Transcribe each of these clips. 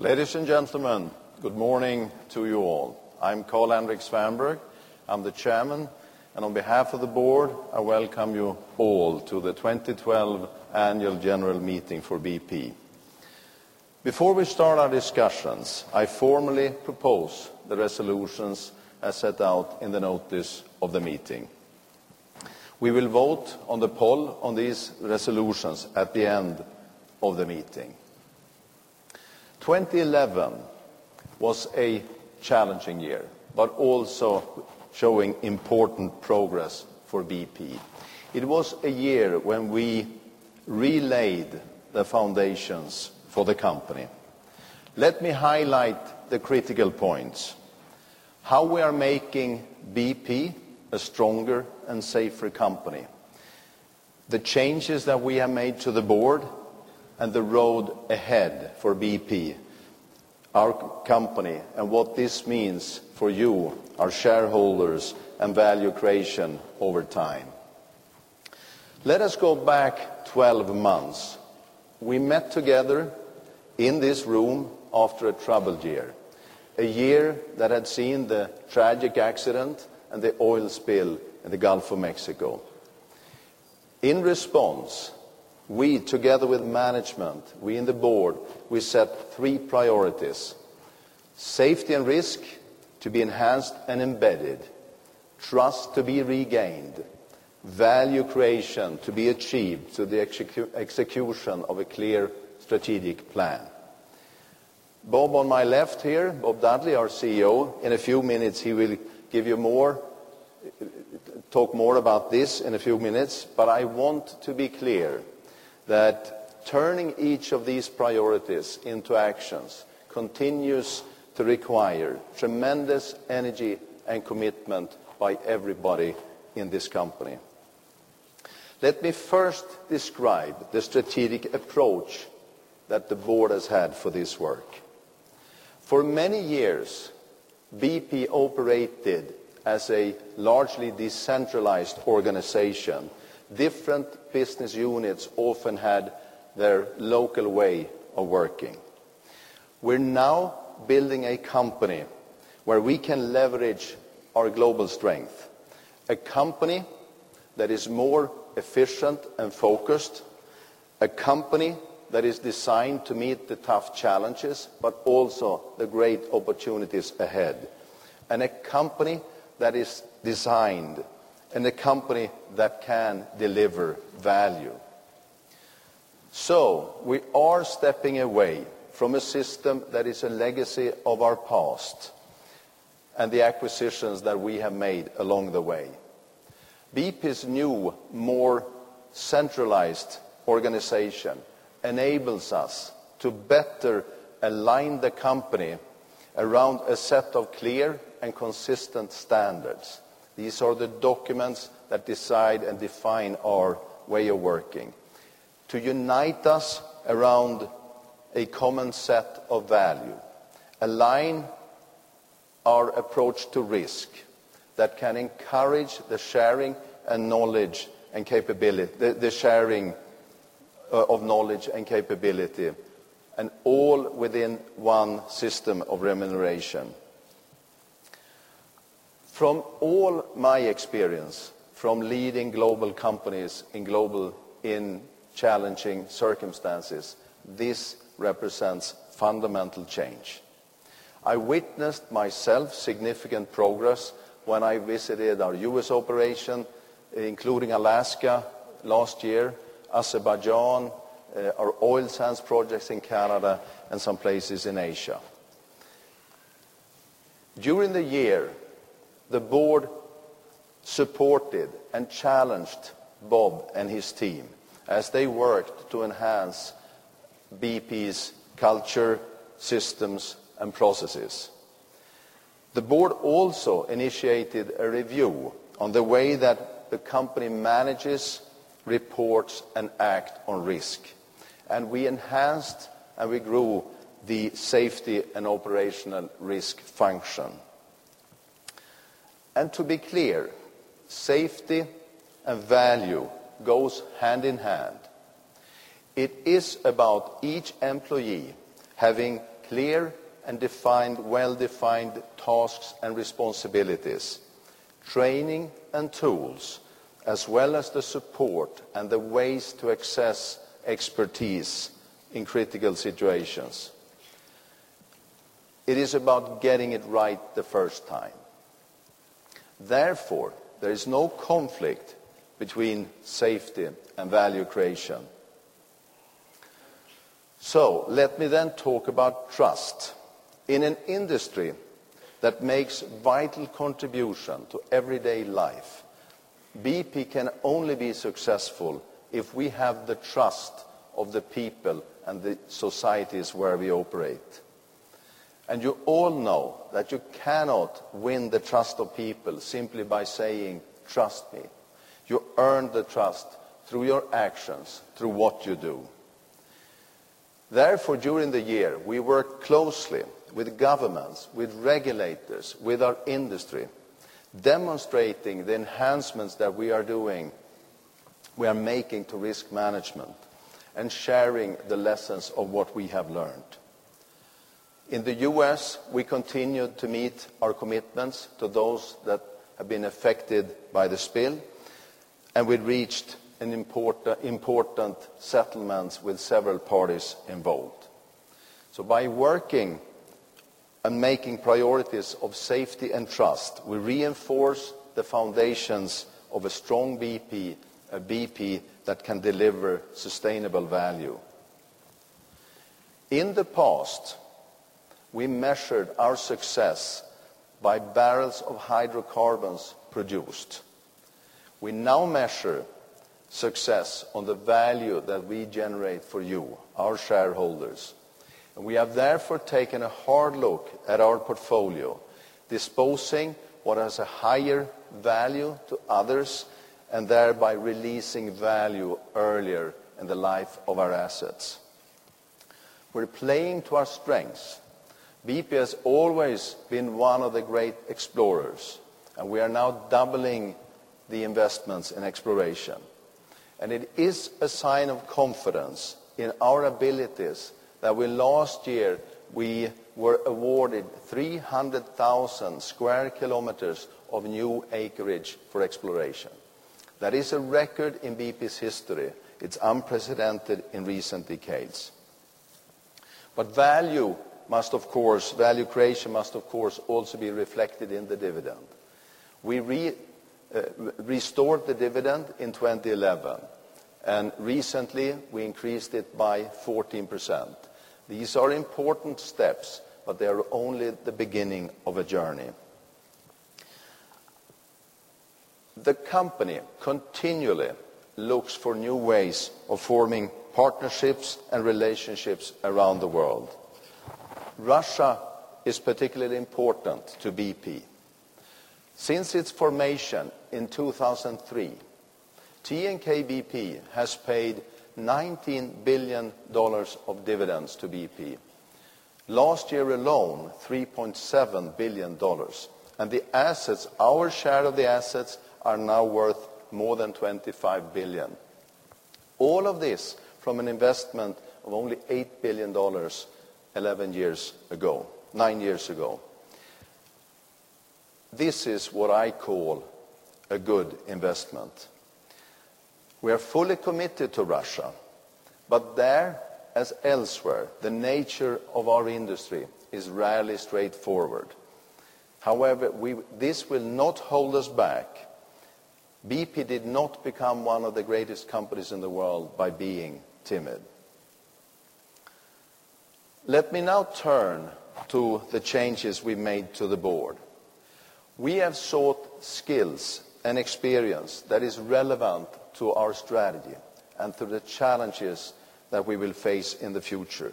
Ladies and gentlemen, good morning to you all. I'm Carl-Henric Svanberg. I'm the chairman, and on behalf of the board, I welcome you all to the 2012 annual general meeting for BP. Before we start our discussions, I formally propose the resolutions as set out in the notice of the meeting. We will vote on the poll on these resolutions at the end of the meeting. 2011 was a challenging year, but also showing important progress for BP. It was a year when we relaid the foundations for the company. Let me highlight the critical points. How we are making BP a stronger and safer company. The changes that we have made to the board and the road ahead for BP, our company, and what this means for you, our shareholders, and value creation over time. Let us go back 12 months. We met together in this room after a troubled year, a year that had seen the tragic accident and the oil spill in the Gulf of Mexico. In response, we, together with management, we in the board, we set three priorities. Safety and risk to be enhanced and embedded, trust to be regained, value creation to be achieved through the execution of a clear strategic plan. Bob on my left here, Bob Dudley, our CEO, in a few minutes he will give you more, talk more about this in a few minutes, but I want to be clear that turning each of these priorities into actions continues to require tremendous energy and commitment by everybody in this company. Let me first describe the strategic approach that the board has had for this work. For many years, BP operated as a largely decentralized organization. Different business units often had their local way of working. We're now building a company where we can leverage our global strength, a company that is more efficient and focused, a company that is designed to meet the tough challenges, but also the great opportunities ahead, and a company that is designed and a company that can deliver value. So we are stepping away from a system that is a legacy of our past and the acquisitions that we have made along the way. BP's new, more centralized organization enables us to better align the company around a set of clear and consistent standards. These are the documents that decide and define our way of working. To unite us around a common set of value, align our approach to risk that can encourage the sharing and knowledge and capability, the, the sharing uh, of knowledge and capability, and all within one system of remuneration. From all my experience from leading global companies in global in challenging circumstances, this represents fundamental change. I witnessed myself significant progress when I visited our US operation, including Alaska last year, Azerbaijan, uh, our oil sands projects in Canada, and some places in Asia. During the year, the board supported and challenged Bob and his team as they worked to enhance BP's culture, systems, and processes. The board also initiated a review on the way that the company manages, reports, and acts on risk. And we enhanced and we grew the safety and operational risk function. And to be clear, safety and value goes hand in hand. It is about each employee having clear and defined, well-defined tasks and responsibilities, training and tools, as well as the support and the ways to access expertise in critical situations. It is about getting it right the first time. Therefore, there is no conflict between safety and value creation. So let me then talk about trust. In an industry that makes vital contribution to everyday life, BP can only be successful if we have the trust of the people and the societies where we operate. And you all know that you cannot win the trust of people simply by saying, trust me. You earn the trust through your actions, through what you do. Therefore, during the year, we work closely with governments, with regulators, with our industry, demonstrating the enhancements that we are doing, we are making to risk management, and sharing the lessons of what we have learned. In the U.S., we continued to meet our commitments to those that have been affected by the spill, and we reached an important, settlements with several parties involved. So by working and making priorities of safety and trust, we reinforce the foundations of a strong BP, a BP that can deliver sustainable value. In the past, we measured our success by barrels of hydrocarbons produced. We now measure success on the value that we generate for you, our shareholders. We have therefore taken a hard look at our portfolio, disposing what has a higher value to others and thereby releasing value earlier in the life of our assets. We're playing to our strengths BP has always been one of the great explorers, and we are now doubling the investments in exploration. And it is a sign of confidence in our abilities that last year we were awarded 300,000 square kilometers of new acreage for exploration. That is a record in BP's history. It's unprecedented in recent decades. But value must of course, value creation must of course also be reflected in the dividend. We uh, restored the dividend in 2011 and recently we increased it by 14%. These are important steps, but they are only the beginning of a journey. The company continually looks for new ways of forming partnerships and relationships around the world. Russia is particularly important to BP. Since its formation in 2003, TNK-BP has paid $19 billion of dividends to BP. Last year alone, $3.7 billion. And the assets, our share of the assets, are now worth more than 25 billion. All of this from an investment of only $8 billion 11 years ago, nine years ago. This is what I call a good investment. We are fully committed to Russia, but there, as elsewhere, the nature of our industry is rarely straightforward. However, we, this will not hold us back. BP did not become one of the greatest companies in the world by being timid. Let me now turn to the changes we made to the board. We have sought skills and experience that is relevant to our strategy and to the challenges that we will face in the future.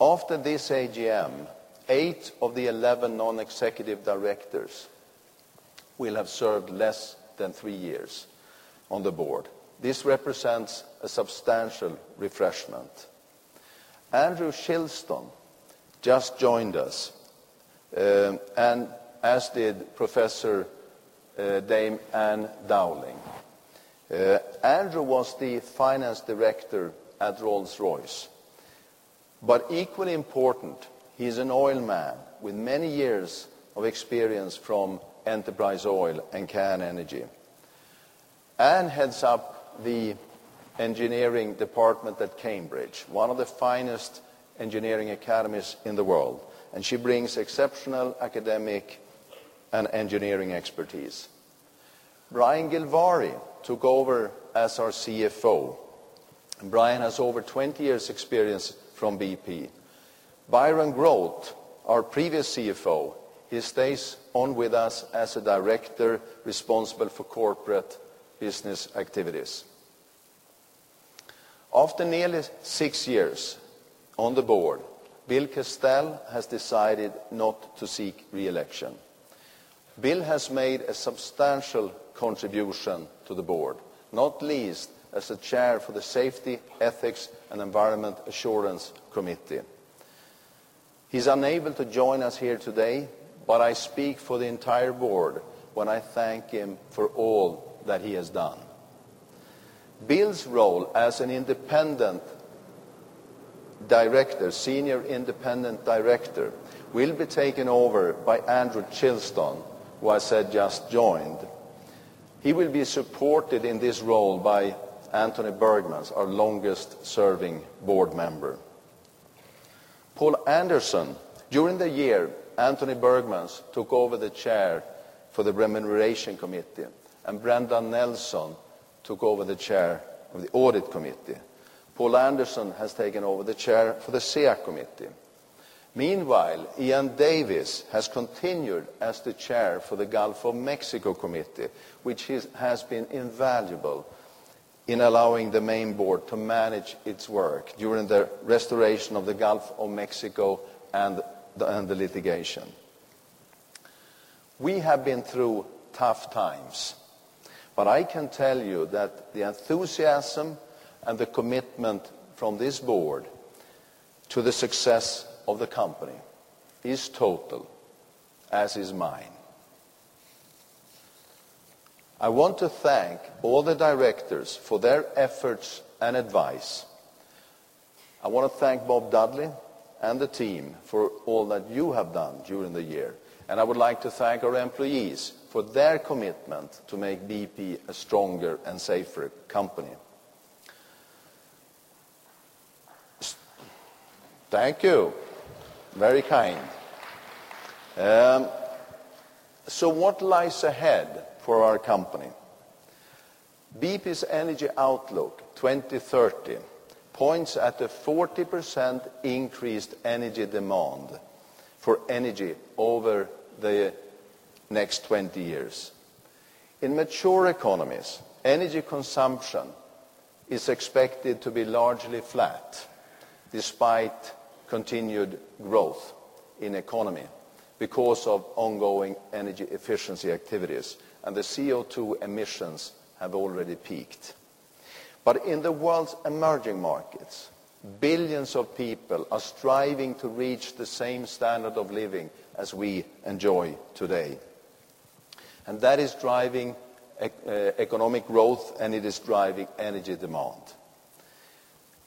After this AGM, eight of the 11 non-executive directors will have served less than three years on the board. This represents a substantial refreshment. Andrew Shilston just joined us, uh, and as did Professor uh, Dame Anne Dowling. Uh, Andrew was the finance director at Rolls-Royce. But equally important, he is an oil man with many years of experience from Enterprise Oil and Cairn Energy, and heads up the engineering department at Cambridge, one of the finest engineering academies in the world. And she brings exceptional academic and engineering expertise. Brian Gilvary took over as our CFO. Brian has over 20 years' experience from BP. Byron Grote, our previous CFO, he stays on with us as a director responsible for corporate business activities. After nearly six years on the board, Bill Castell has decided not to seek re-election. Bill has made a substantial contribution to the board, not least as the chair for the Safety, Ethics and Environment Assurance Committee. He's unable to join us here today, but I speak for the entire board when I thank him for all that he has done. Bill's role as an independent director, senior independent director, will be taken over by Andrew Shilston, who I said just joined. He will be supported in this role by Antony Burgmans, our longest serving board member. Paul Anderson, during the year, Antony Burgmans took over the chair for the Remuneration Committee, and Brendan Nelson took over the chair of the Audit Committee. Paul Anderson has taken over the chair for the SEAC Committee. Meanwhile, Ian Davis has continued as the chair for the Gulf of Mexico Committee, which has been invaluable in allowing the main board to manage its work during the restoration of the Gulf of Mexico and the, and the litigation. We have been through tough times, I can tell you that the enthusiasm and the commitment from this board to the success of the company is total, as is mine. I want to thank all the directors for their efforts and advice. I want to thank Bob Dudley and the team for all that you have done during the year. And I would like to thank our employees for their commitment to make BP a stronger and safer company. Thank you. Very kind. Um, so what lies ahead for our company? BP's Energy Outlook 2030 points at a 40% increased energy demand for energy over the next 20 years. In mature economies, energy consumption is expected to be largely flat despite continued growth in economy because of ongoing energy efficiency activities, and the CO2 emissions have already peaked. But in the world's emerging markets, billions of people are striving to reach the same standard of living as we enjoy today. And that is driving uh, economic growth and it is driving energy demand.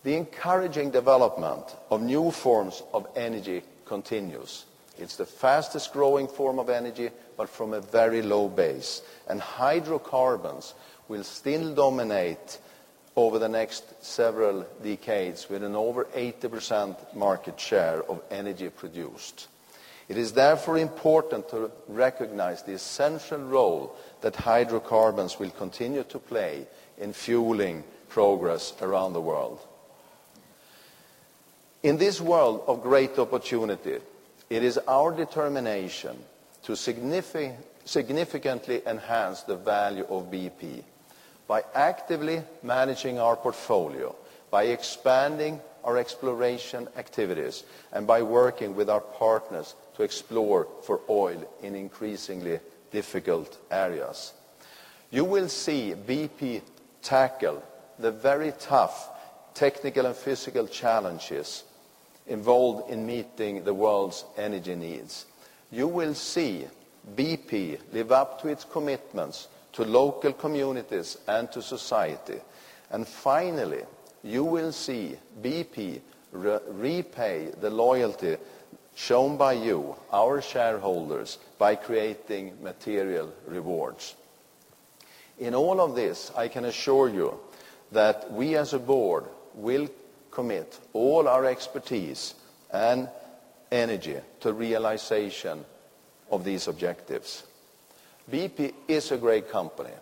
The encouraging development of new forms of energy continues. It's the fastest growing form of energy, but from a very low base. And hydrocarbons will still dominate over the next several decades with an over 80% market share of energy produced. It is therefore important to recognize the essential role that hydrocarbons will continue to play in fueling progress around the world. In this world of great opportunity, it is our determination to significantly enhance the value of BP by actively managing our portfolio, by expanding our exploration activities, and by working with our partners to explore for oil in increasingly difficult areas. You will see BP tackle the very tough technical and physical challenges involved in meeting the world's energy needs. You will see BP live up to its commitments to local communities and to society. And finally, you will see BP re- repay the loyalty shown by you, our shareholders, by creating material rewards. In all of this, I can assure you that we as a board will commit all our expertise and energy to realization of these objectives. BP is a great company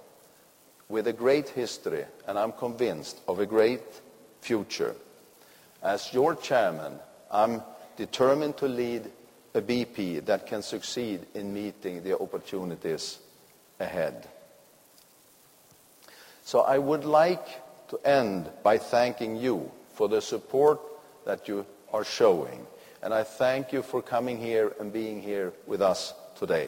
with a great history, and I'm convinced of a great future. As your chairman, I'm determined to lead a BP that can succeed in meeting the opportunities ahead. So I would like to end by thanking you for the support that you are showing. And I thank you for coming here and being here with us today.